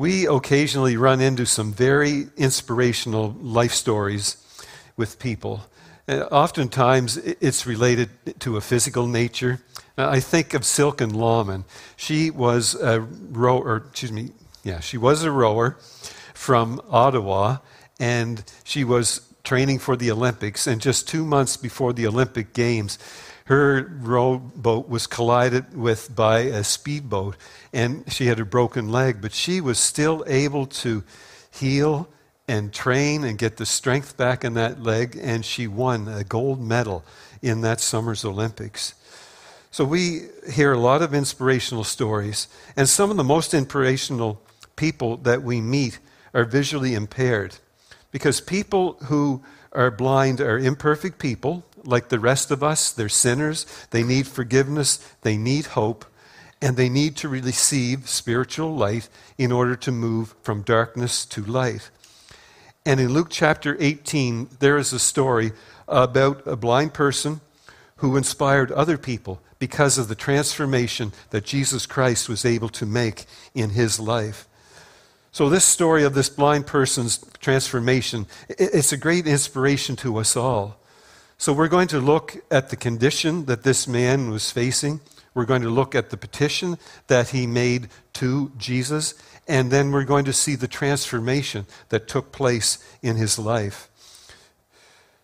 We occasionally run into some very inspirational life stories with people. And oftentimes, it's related to a physical nature. Uh, I think of Silken Laumann. She was a rower, excuse me, yeah, she was a rower from Ottawa, and she was training for the Olympics. And just two months before the Olympic Games, her rowboat was collided with by a speedboat, and she had a broken leg, but she was still able to heal and train and get the strength back in that leg, and she won a gold medal in that summer's Olympics. So we hear a lot of inspirational stories, and some of the most inspirational people that we meet are visually impaired. Because people who are blind are imperfect people, like the rest of us. They're sinners. They need forgiveness. They need hope. And they need to receive spiritual light in order to move from darkness to light. And in Luke chapter 18, there is a story about a blind person who inspired other people because of the transformation that Jesus Christ was able to make in his life. So, this story of this blind person's transformation, it's a great inspiration to us all. So, we're going to look at the condition that this man was facing. We're going to look at the petition that he made to Jesus. And then we're going to see the transformation that took place in his life.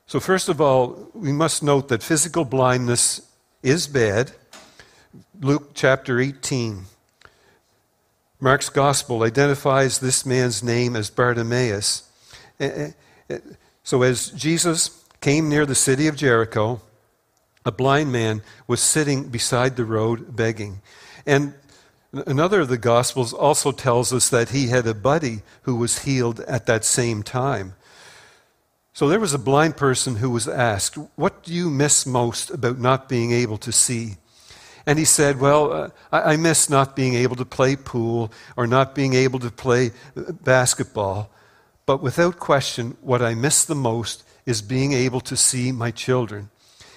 So, first of all, we must note that physical blindness is bad. Luke chapter 18. Mark's gospel identifies this man's name as Bartimaeus. So, as Jesus came near the city of Jericho, a blind man was sitting beside the road begging. And another of the gospels also tells us that he had a buddy who was healed at that same time. So there was a blind person who was asked, What do you miss most about not being able to see? And he said, Well, uh, I, I miss not being able to play pool or not being able to play uh, basketball. But without question, what I miss the most is being able to see my children.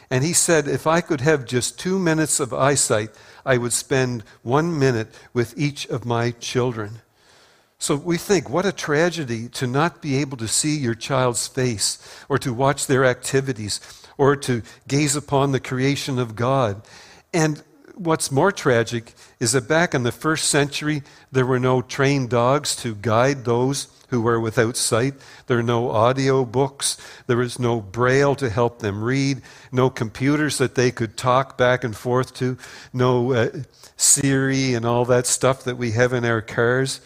And he said, If I could have just two minutes of eyesight, I would spend one minute with each of my children. So we think, what a tragedy to not be able to see your child's face or to watch their activities or to gaze upon the creation of God. And what's more tragic is that back in the first century, there were no trained dogs to guide those who were without sight. There were no audio books. There was no braille to help them read. No computers that they could talk back and forth to. No uh, Siri and all that stuff that we have in our cars.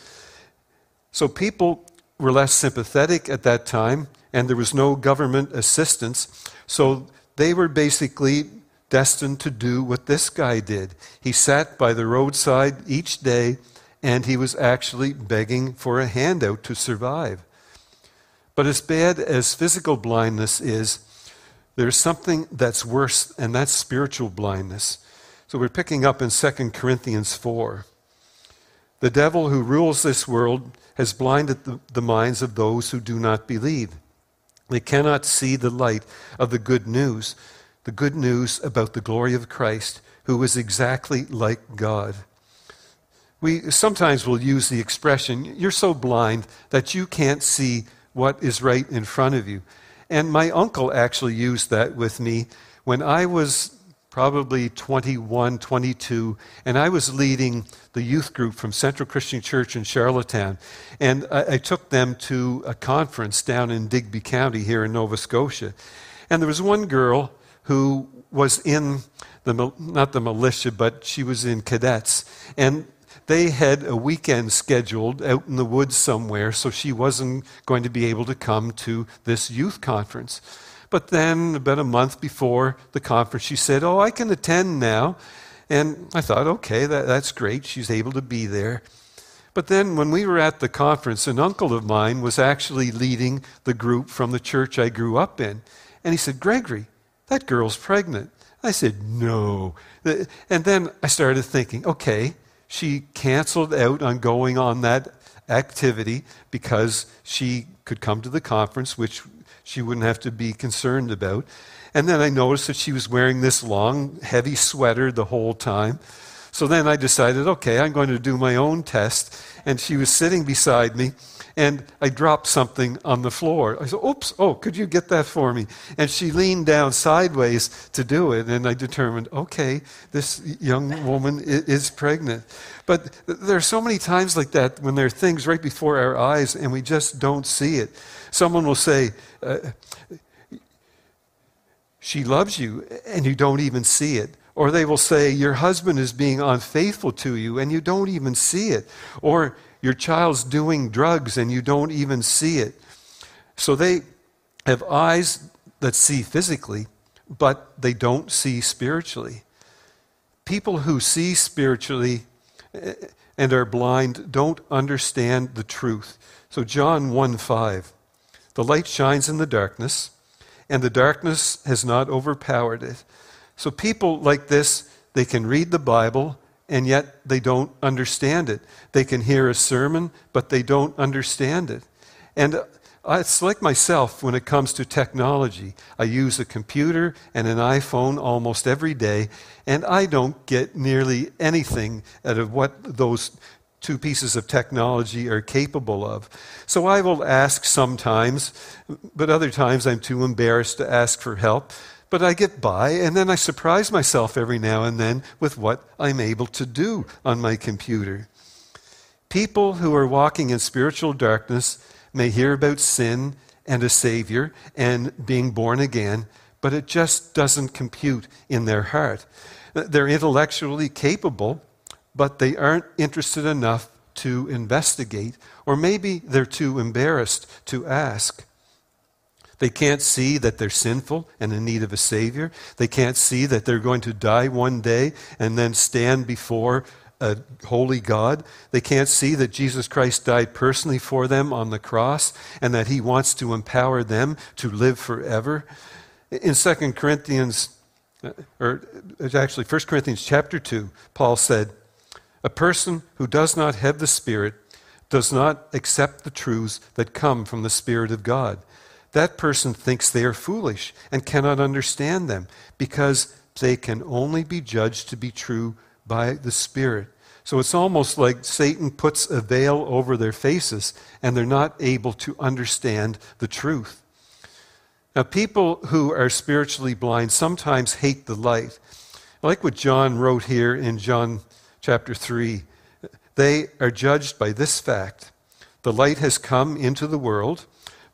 So people were less sympathetic at that time, and there was no government assistance. So they were basically destined to do what this guy did. He sat by the roadside each day and he was actually begging for a handout to survive. But as bad as physical blindness is, there's something that's worse, and that's spiritual blindness. So we're picking up in 2 Corinthians 4. The devil who rules this world has blinded the, the minds of those who do not believe. They cannot see the light of the good news the good news about the glory of Christ, who is exactly like God. We sometimes will use the expression, you're so blind that you can't see what is right in front of you. And my uncle actually used that with me when I was probably 21, 22, and I was leading the youth group from Central Christian Church in Charlottetown. And I, I, took them to a conference down in Digby County here in Nova Scotia. And there was one girl who was in the, not the militia, but she was in cadets. And they had a weekend scheduled out in the woods somewhere, so she wasn't going to be able to come to this youth conference. But then, about a month before the conference, she said, Oh, I can attend now. And I thought, okay, that, that's great. She's able to be there. But then, when we were at the conference, an uncle of mine was actually leading the group from the church I grew up in. And he said, Gregory, that girl's pregnant. I said, No. And then I started thinking, okay, she canceled out on going on that activity because she could come to the conference, which she wouldn't have to be concerned about. And then I noticed that she was wearing this long, heavy sweater the whole time. So then I decided, okay, I'm going to do my own test. And she was sitting beside me, and I dropped something on the floor. I said, Oops, oh, could you get that for me? And she leaned down sideways to do it, and I determined, okay, this young woman is pregnant. But there are so many times like that when there are things right before our eyes and we just don't see it. Someone will say, uh, She loves you, and you don't even see it. Or they will say, Your husband is being unfaithful to you, and you don't even see it. Or your child's doing drugs, and you don't even see it. So they have eyes that see physically, but they don't see spiritually. People who see spiritually eh, and are blind don't understand the truth. So, John 1 5. The light shines in the darkness, and the darkness has not overpowered it. So people like this, they can read the Bible and yet they don't understand it. They can hear a sermon, but they don't understand it. And uh, it's like myself when it comes to technology. I use a computer and an iPhone almost every day, and I don't get nearly anything out of what those two pieces of technology are capable of. So I will ask sometimes, but other times I'm too embarrassed to ask for help. But I get by, and then I surprise myself every now and then with what I'm able to do on my computer. People who are walking in spiritual darkness may hear about sin and a Savior and being born again, but it just doesn't compute in their heart. They're intellectually capable, but they aren't interested enough to investigate, or maybe they're too embarrassed to ask. They can't see that they're sinful and in need of a Savior. They can't see that they're going to die one day and then stand before a holy God. They can't see that Jesus Christ died personally for them on the cross and that He wants to empower them to live forever. In 2 Corinthians, uh, or actually 1 Corinthians chapter 2, Paul said, A person who does not have the Spirit does not accept the truths that come from the Spirit of God that person thinks they are foolish and cannot understand them because they can only be judged to be true by the Spirit. So it's almost like Satan puts a veil over their faces and they're not able to understand the truth. Now, people who are spiritually blind sometimes hate the light. Like what John wrote here in John chapter 3, they are judged by this fact the light has come into the world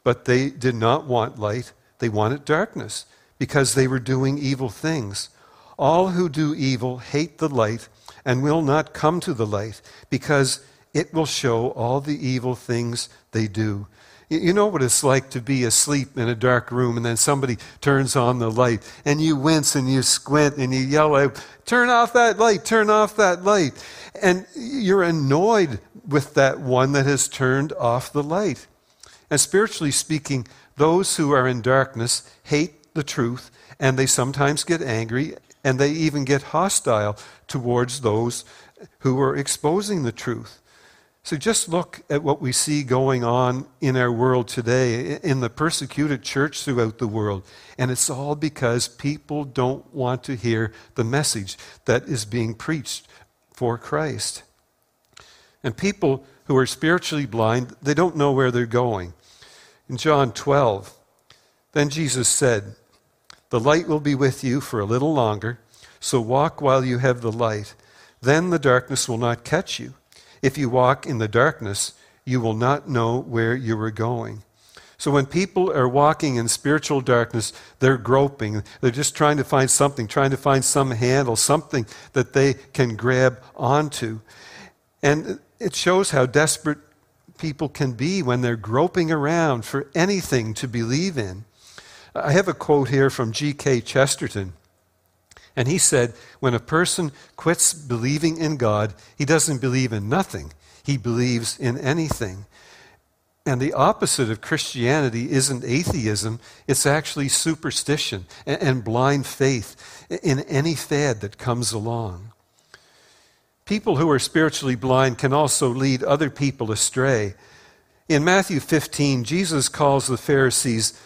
but they did not want light, they wanted darkness because they were doing evil things. All who do evil hate the light and will not come to the light because it will show all the evil things they do. You know what it's like to be asleep in a dark room and then somebody turns on the light and you wince and you squint and you yell out, Turn off that light, turn off that light. And you're annoyed with that one that has turned off the light. And spiritually speaking, those who are in darkness hate the truth, and they sometimes get angry, and they even get hostile towards those who are exposing the truth. So just look at what we see going on in our world today, in the persecuted church throughout the world. And it's all because people don't want to hear the message that is being preached for Christ. And people who are spiritually blind, they don't know where they're going. In John 12, then Jesus said, The light will be with you for a little longer, so walk while you have the light. Then the darkness will not catch you. If you walk in the darkness, you will not know where you are going. So when people are walking in spiritual darkness, they're groping. They're just trying to find something, trying to find some handle, something that they can grab onto. And it shows how desperate people can be when they're groping around for anything to believe in. I have a quote here from G.K. Chesterton. And he said, when a person quits believing in God, he doesn't believe in nothing, he believes in anything. And the opposite of Christianity isn't atheism, it's actually superstition and, blind faith in any fad that comes along. People who are spiritually blind can also lead other people astray. In Matthew 15, Jesus calls the Pharisees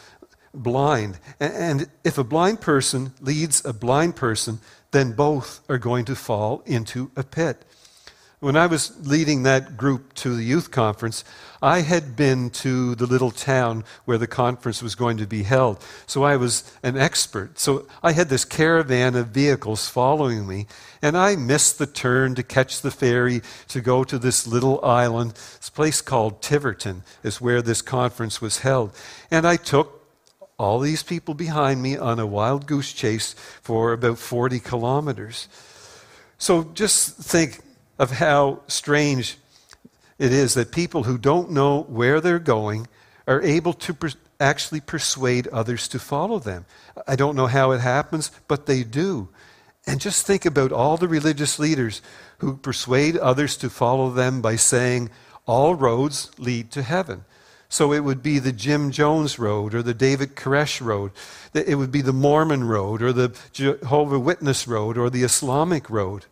blind. And if a blind person leads a blind person, then both are going to fall into a pit. When I was leading that group to the youth conference, I had been to the little town where the conference was going to be held. So I was an expert. So I had this caravan of vehicles following me, and I missed the turn to catch the ferry to go to this little island. This place called Tiverton is where this conference was held. And I took all these people behind me on a wild goose chase for about 40 kilometers. So just think of how strange it is that people who don't know where they're going are able to per- actually persuade others to follow them. I don't know how it happens, but they do. And just think about all the religious leaders who persuade others to follow them by saying, all roads lead to heaven. So it would be the Jim Jones Road or the David Koresh Road. It would be the Mormon Road or the Jehovah Witness Road or the Islamic Road.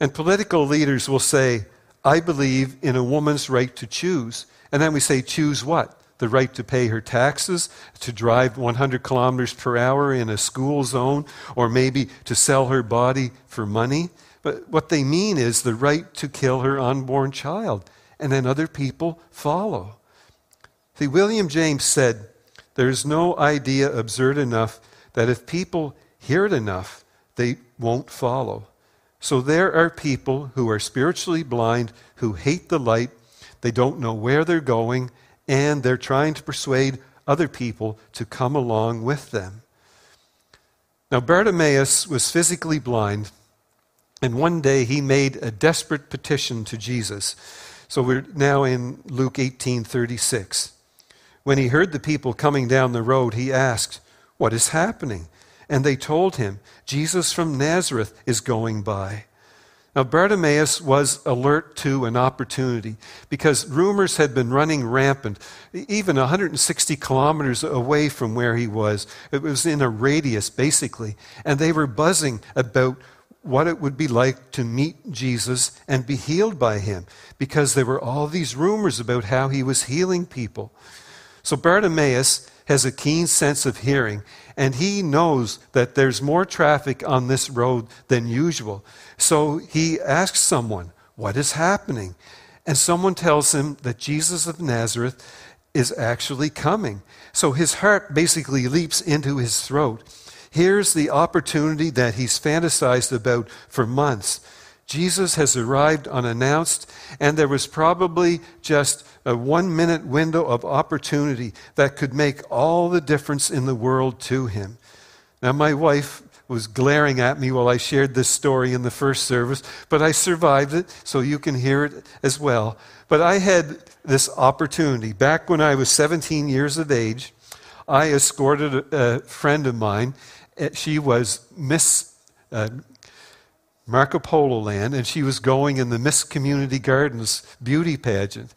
And political leaders will say, I believe in a woman's right to choose. And then we say, choose what? The right to pay her taxes, to drive 100 kilometers per hour in a school zone, or maybe to sell her body for money. But what they mean is the right to kill her unborn child. And then other people follow. See, William James said, There's no idea absurd enough that if people hear it enough, they won't follow. So there are people who are spiritually blind, who hate the light, they don't know where they're going, and they're trying to persuade other people to come along with them. Now, Bartimaeus was physically blind, and one day he made a desperate petition to Jesus. So we're now in Luke 18:36. When he heard the people coming down the road, he asked, "What is happening?" And they told him, Jesus from Nazareth is going by. Now, Bartimaeus was alert to an opportunity because rumors had been running rampant, even 160 kilometers away from where he was. It was in a radius, basically. And they were buzzing about what it would be like to meet Jesus and be healed by him because there were all these rumors about how he was healing people. So, Bartimaeus has a keen sense of hearing, and he knows that there's more traffic on this road than usual. So he asks someone, What is happening? And someone tells him that Jesus of Nazareth is actually coming. So his heart basically leaps into his throat. Here's the opportunity that he's fantasized about for months. Jesus has arrived unannounced, and there was probably just a one minute window of opportunity that could make all the difference in the world to him. Now, my wife was glaring at me while I shared this story in the first service, but I survived it, so you can hear it as well. But I had this opportunity. Back when I was 17 years of age, I escorted a, friend of mine. She was Miss uh, Marco Polo Land, and she was going in the Miss Community Gardens beauty pageant.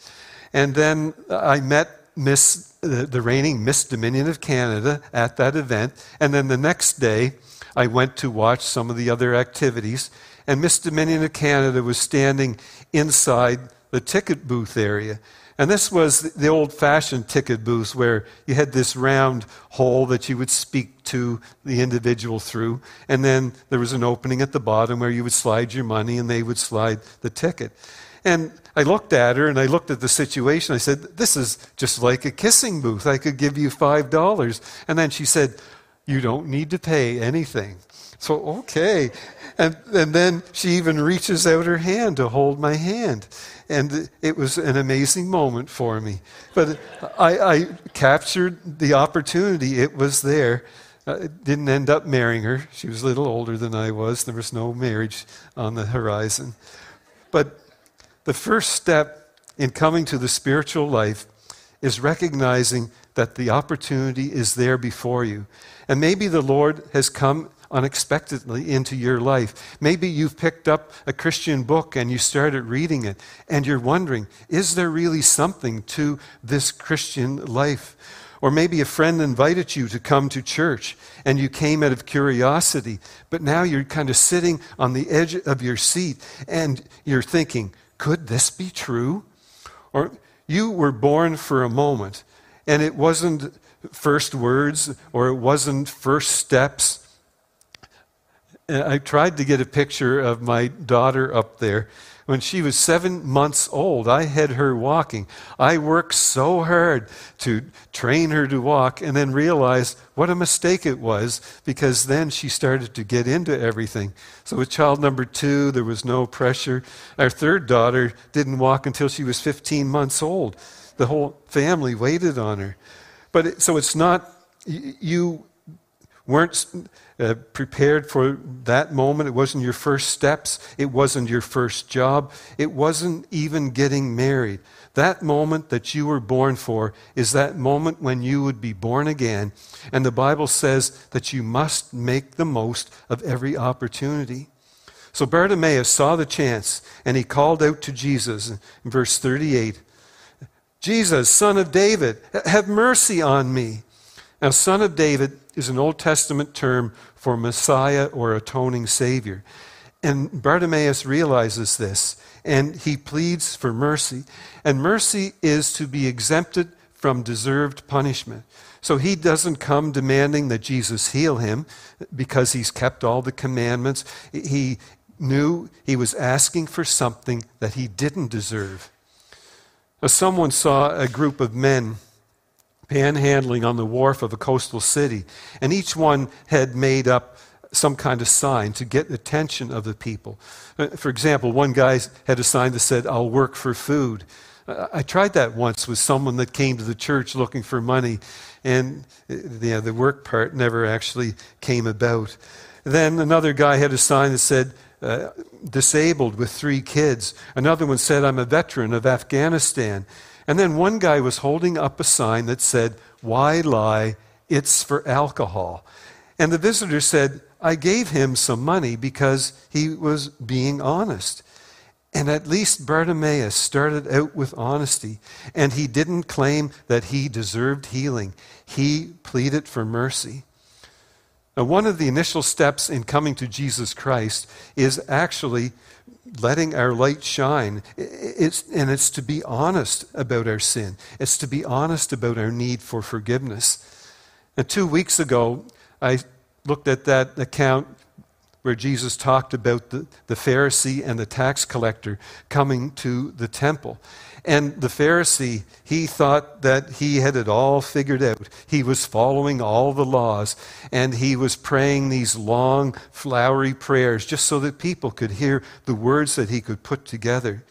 And then I met Miss, the, the reigning Miss Dominion of Canada at that event. And then the next day, I went to watch some of the other activities. And Miss Dominion of Canada was standing inside the ticket booth area. And this was the old fashioned ticket booth where you had this round hole that you would speak to the individual through. And then there was an opening at the bottom where you would slide your money and they would slide the ticket. And I looked at her and I looked at the situation. I said, This is just like a kissing booth. I could give you $5. And then she said, You don't need to pay anything. So, okay. And, and then she even reaches out her hand to hold my hand. And it was an amazing moment for me. But I, I captured the opportunity, it was there. Uh, I didn't end up marrying her. She was a little older than I was. There was no marriage on the horizon. But the first step in coming to the spiritual life is recognizing that the opportunity is there before you. And maybe the Lord has come unexpectedly into your life. Maybe you've picked up a Christian book and you started reading it, and you're wondering, is there really something to this Christian life? Or maybe a friend invited you to come to church and you came out of curiosity, but now you're kind of sitting on the edge of your seat and you're thinking, could this be true? Or you were born for a moment, and it wasn't first words or it wasn't first steps. Uh, I tried to get a picture of my daughter up there. When she was seven months old, I had her walking. I worked so hard to train her to walk and then realized what a mistake it was because then she started to get into everything. So, with child number two, there was no pressure. Our third daughter didn't walk until she was 15 months old. The whole family waited on her. But it, so it's not, you weren't uh, prepared for that moment. It wasn't your first steps. It wasn't your first job. It wasn't even getting married. That moment that you were born for is that moment when you would be born again. And the Bible says that you must make the most of every opportunity. So Bartimaeus saw the chance and he called out to Jesus in verse 38 Jesus, son of David, have mercy on me. Now, son of David is an Old Testament term for Messiah or atoning Savior. And Bartimaeus realizes this, and he pleads for mercy. And mercy is to be exempted from deserved punishment. So he doesn't come demanding that Jesus heal him because he's kept all the commandments. He knew he was asking for something that he didn't deserve. Someone saw a group of men panhandling on the wharf of a coastal city, and each one had made up some kind of sign to get attention of the people. Uh, for example, one guy had a sign that said, I'll work for food. I tried that once with someone that came to the church looking for money, and yeah, the work part never actually came about. Then another guy had a sign that said, uh, disabled with three kids. Another one said, I'm a veteran of Afghanistan. And then one guy was holding up a sign that said, Why lie? It's for alcohol. And the visitor said, I gave him some money because he was being honest. And at least Bartimaeus started out with honesty, and he didn't claim that he deserved healing. He pleaded for mercy. Now, one of the initial steps in coming to Jesus Christ is actually letting our light shine. It's, and it's to be honest about our sin, it's to be honest about our need for forgiveness. And two weeks ago, I looked at that account where Jesus talked about the, the Pharisee and the tax collector coming to the temple. And the Pharisee, he thought that he had it all figured out. He was following all the laws, and he was praying these long, flowery prayers just so that people could hear the words that he could put together.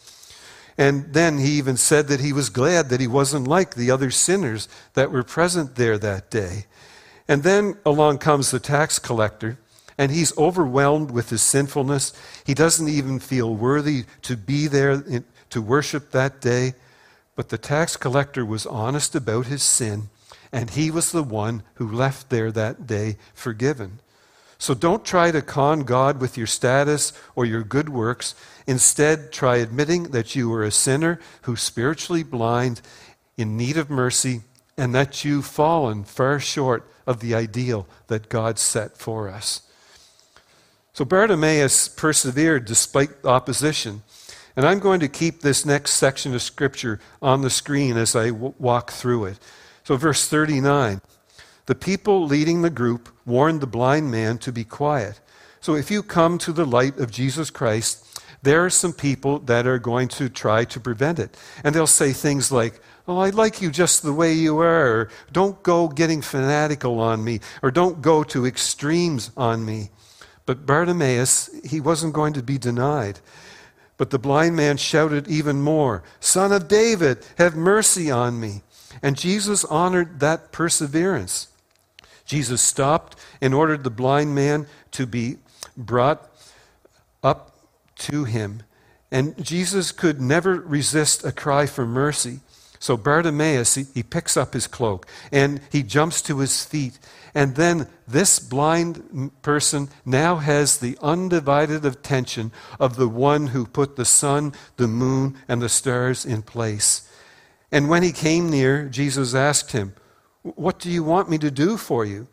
And then he even said that he was glad that he wasn't like the other sinners that were present there that day. And then along comes the tax collector, and he's overwhelmed with his sinfulness. He doesn't even feel worthy to be there to worship that day, but the tax collector was honest about his sin, and he was the one who left there that day forgiven. So don't try to con God with your status or your good works. Instead, try admitting that you are a sinner who's spiritually blind, in need of mercy, and that you've fallen far short of the ideal that God set for us. So Bartimaeus persevered despite opposition. And I'm going to keep this next section of Scripture on the screen as I w- walk through it. So, verse 39 the people leading the group warned the blind man to be quiet. So, if you come to the light of Jesus Christ, there are some people that are going to try to prevent it. And they'll say things like, Oh, I like you just the way you are. Or, don't go getting fanatical on me. Or don't go to extremes on me. But Bartimaeus, he wasn't going to be denied. But the blind man shouted even more, Son of David, have mercy on me. And Jesus honored that perseverance. Jesus stopped and ordered the blind man to be brought up to him. And Jesus could never resist a cry for mercy. So Bartimaeus, he, he, picks up his cloak and he jumps to his feet. And then this blind person now has the undivided attention of the one who put the sun, the moon, and the stars in place. And when he came near, Jesus asked him, What do you want me to do for you?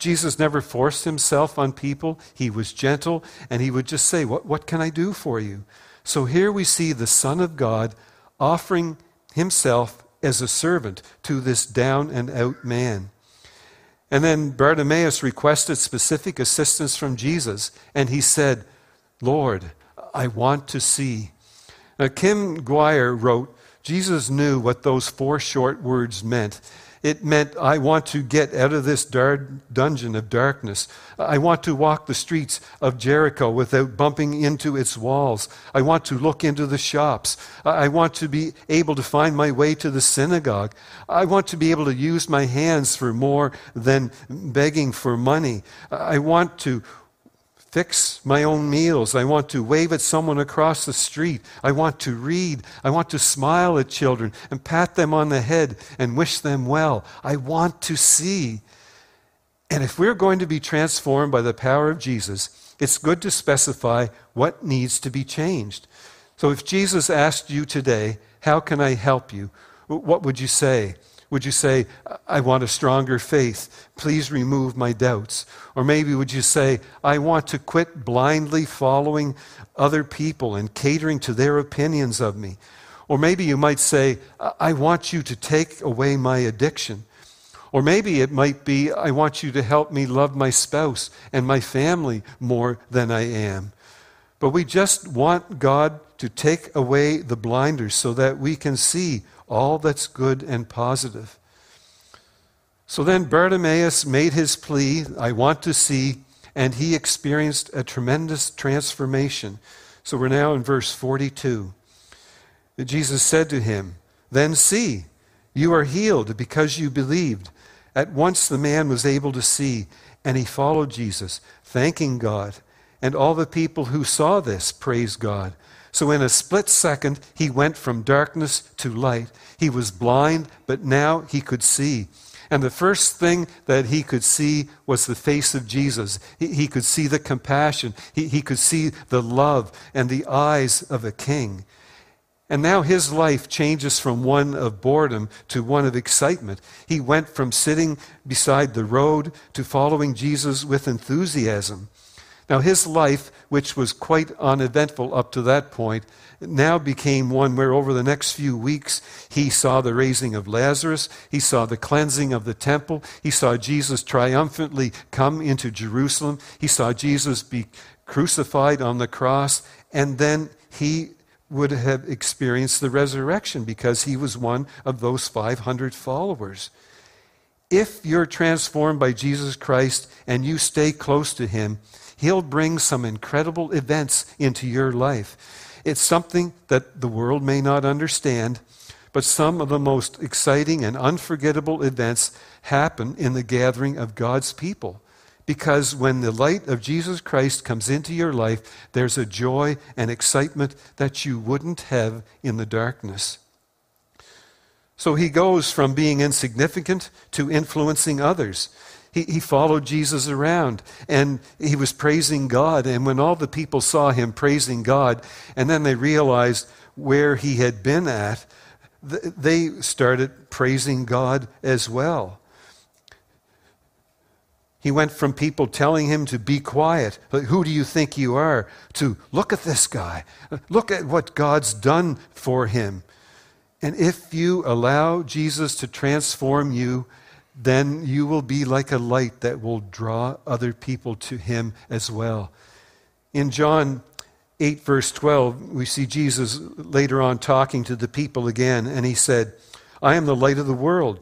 Jesus never forced himself on people. He was gentle, and he would just say, What, what can I do for you? So here we see the Son of God offering himself as a servant to this down and out man. And then Bartimaeus requested specific assistance from Jesus, and he said, Lord, I want to see. Now, Ken Gire wrote, Jesus knew what those four short words meant. It meant, I want to get out of this dungeon of darkness. I want to walk the streets of Jericho without bumping into its walls. I want to look into the shops. I want to be able to find my way to the synagogue. I want to be able to use my hands for more than begging for money. I want to fix my own meals. I want to wave at someone across the street. I want to read. I want to smile at children and pat them on the head and wish them well. I want to see. And if we're going to be transformed by the power of Jesus, it's good to specify what needs to be changed. So if Jesus asked you today, How can I help you? What would you say? Would you say, I want a stronger faith? Please remove my doubts. Or maybe would you say, I want to quit blindly following other people and catering to their opinions of me. Or maybe you might say, I want you to take away my addiction. Or maybe it might be, I want you to help me love my spouse and my family more than I am. But we just want God to take away the blinders so that we can see all that's good and positive. So then Bartimaeus made his plea, I want to see, and he experienced a tremendous transformation. So we're now in verse 42. Jesus said to him, Then see, you are healed because you believed. At once the man was able to see, and he followed Jesus, thanking God. And all the people who saw this praised God. So in a split second, he went from darkness to light. He was blind, but now he could see. And the first thing that he could see was the face of Jesus. He, he, could see the compassion. He, he could see the love and the eyes of a king. And now his life changes from one of boredom to one of excitement. He went from sitting beside the road to following Jesus with enthusiasm. Now, his life, which was quite uneventful up to that point, now became one where over the next few weeks he saw the raising of Lazarus, he saw the cleansing of the temple, he saw Jesus triumphantly come into Jerusalem, he saw Jesus be crucified on the cross, and then he would have experienced the resurrection because he was one of those 500 followers. If you're transformed by Jesus Christ and you stay close to him, He'll bring some incredible events into your life. It's something that the world may not understand, but some of the most exciting and unforgettable events happen in the gathering of God's people. Because when the light of Jesus Christ comes into your life, there's a joy and excitement that you wouldn't have in the darkness. So he goes from being insignificant to influencing others he, he followed Jesus around and he was praising God. And when all the people saw him praising God, and then they realized where he had been at, they started praising God as well. He went from people telling him to be quiet, who do you think you are, to look at this guy, look at what God's done for him. And if you allow Jesus to transform you, then you will be like a light that will draw other people to him as well. In John 8, verse 12, we see Jesus later on talking to the people again, and he said, I am the light of the world.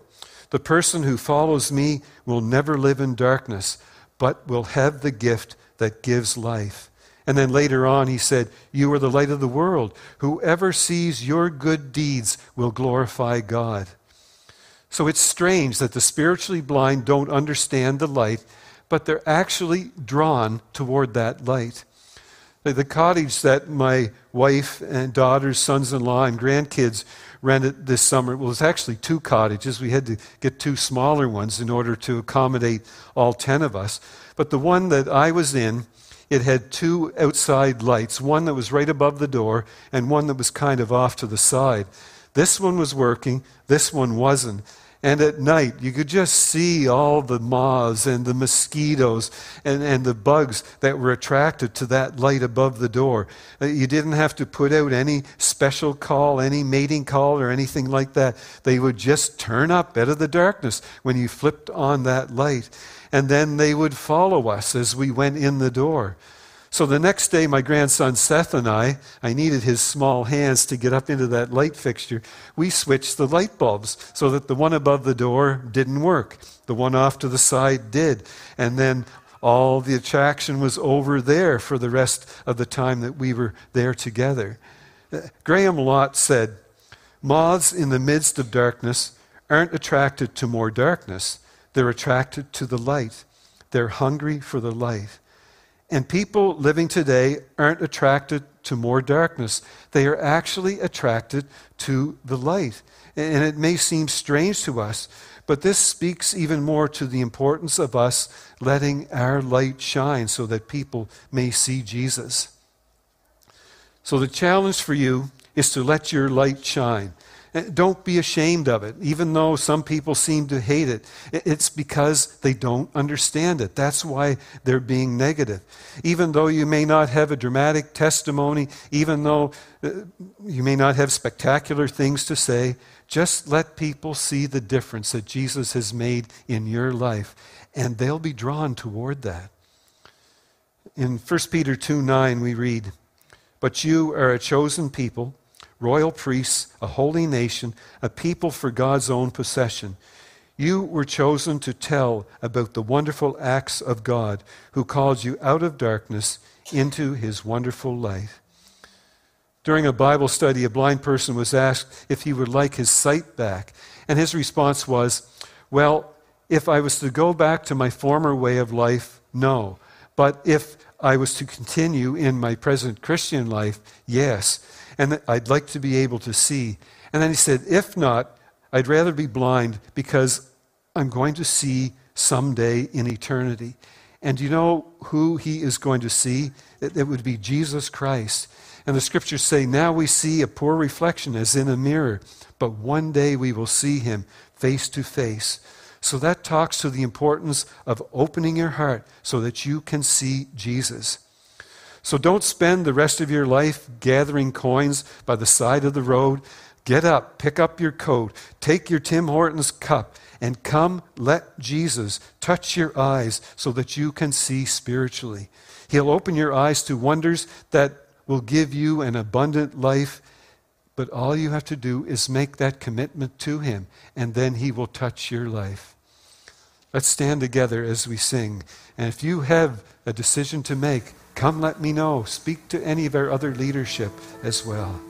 The person who follows me will never live in darkness, but will have the gift that gives life. And then later on, he said, You are the light of the world. Whoever sees your good deeds will glorify God. So it's strange that the spiritually blind don't understand the light, but they're actually drawn toward that light. The cottage that my wife and daughters, sons in law, and grandkids rented this summer well, was actually two cottages. We had to get two smaller ones in order to accommodate all 10 of us. But the one that I was in, it had two outside lights, one that was right above the door and one that was kind of off to the side. This one was working, this one wasn't. And at night, you could just see all the moths and the mosquitoes and, and the bugs that were attracted to that light above the door. Uh, you didn't have to put out any special call, any mating call, or anything like that. They would just turn up out of the darkness when you flipped on that light. And then they would follow us as we went in the door. So the next day, my grandson Seth and I, I needed his small hands to get up into that light fixture. We switched the light bulbs so that the one above the door didn't work. The one off to the side did. And then all the attraction was over there for the rest of the time that we were there together. Uh, Graham Lotz said, Moths in the midst of darkness aren't attracted to more darkness, they're attracted to the light. They're hungry for the light. And people living today aren't attracted to more darkness. They are actually attracted to the light. And it may seem strange to us, but this speaks even more to the importance of us letting our light shine so that people may see Jesus. So the challenge for you is to let your light shine. Eh, don't be ashamed of it, even though some people seem to hate it. It's because they don't understand it. That's why they're being negative. Even though you may not have a dramatic testimony, even though uh, you may not have spectacular things to say, just let people see the difference that Jesus has made in your life, and they'll be drawn toward that. In 1 Peter 2 9, we read, But you are a chosen people royal priests, a holy nation, a people for God's own possession. You were chosen to tell about the wonderful acts of God who called you out of darkness into his wonderful light. During a Bible study, a blind person was asked if he would like his sight back. And his response was, Well, if I was to go back to my former way of life, no. But if I was to continue in my present Christian life, yes and I'd like to be able to see. And then he said, If not, I'd rather be blind because I'm going to see someday in eternity. And you know who he is going to see? It, it, would be Jesus Christ. And the scriptures say, Now we see a poor reflection as in a mirror, but one day we will see him face to face. So that talks to the importance of opening your heart so that you can see Jesus. So don't spend the rest of your life gathering coins by the side of the road. Get up, pick up your coat, take your Tim Hortons cup, and come let Jesus touch your eyes so that you can see spiritually. He'll open your eyes to wonders that will give you an abundant life. But all you have to do is make that commitment to Him, and then He will touch your life. Let's stand together as we sing. And if you have a decision to make, Come let me know. Speak to any of our other leadership as well.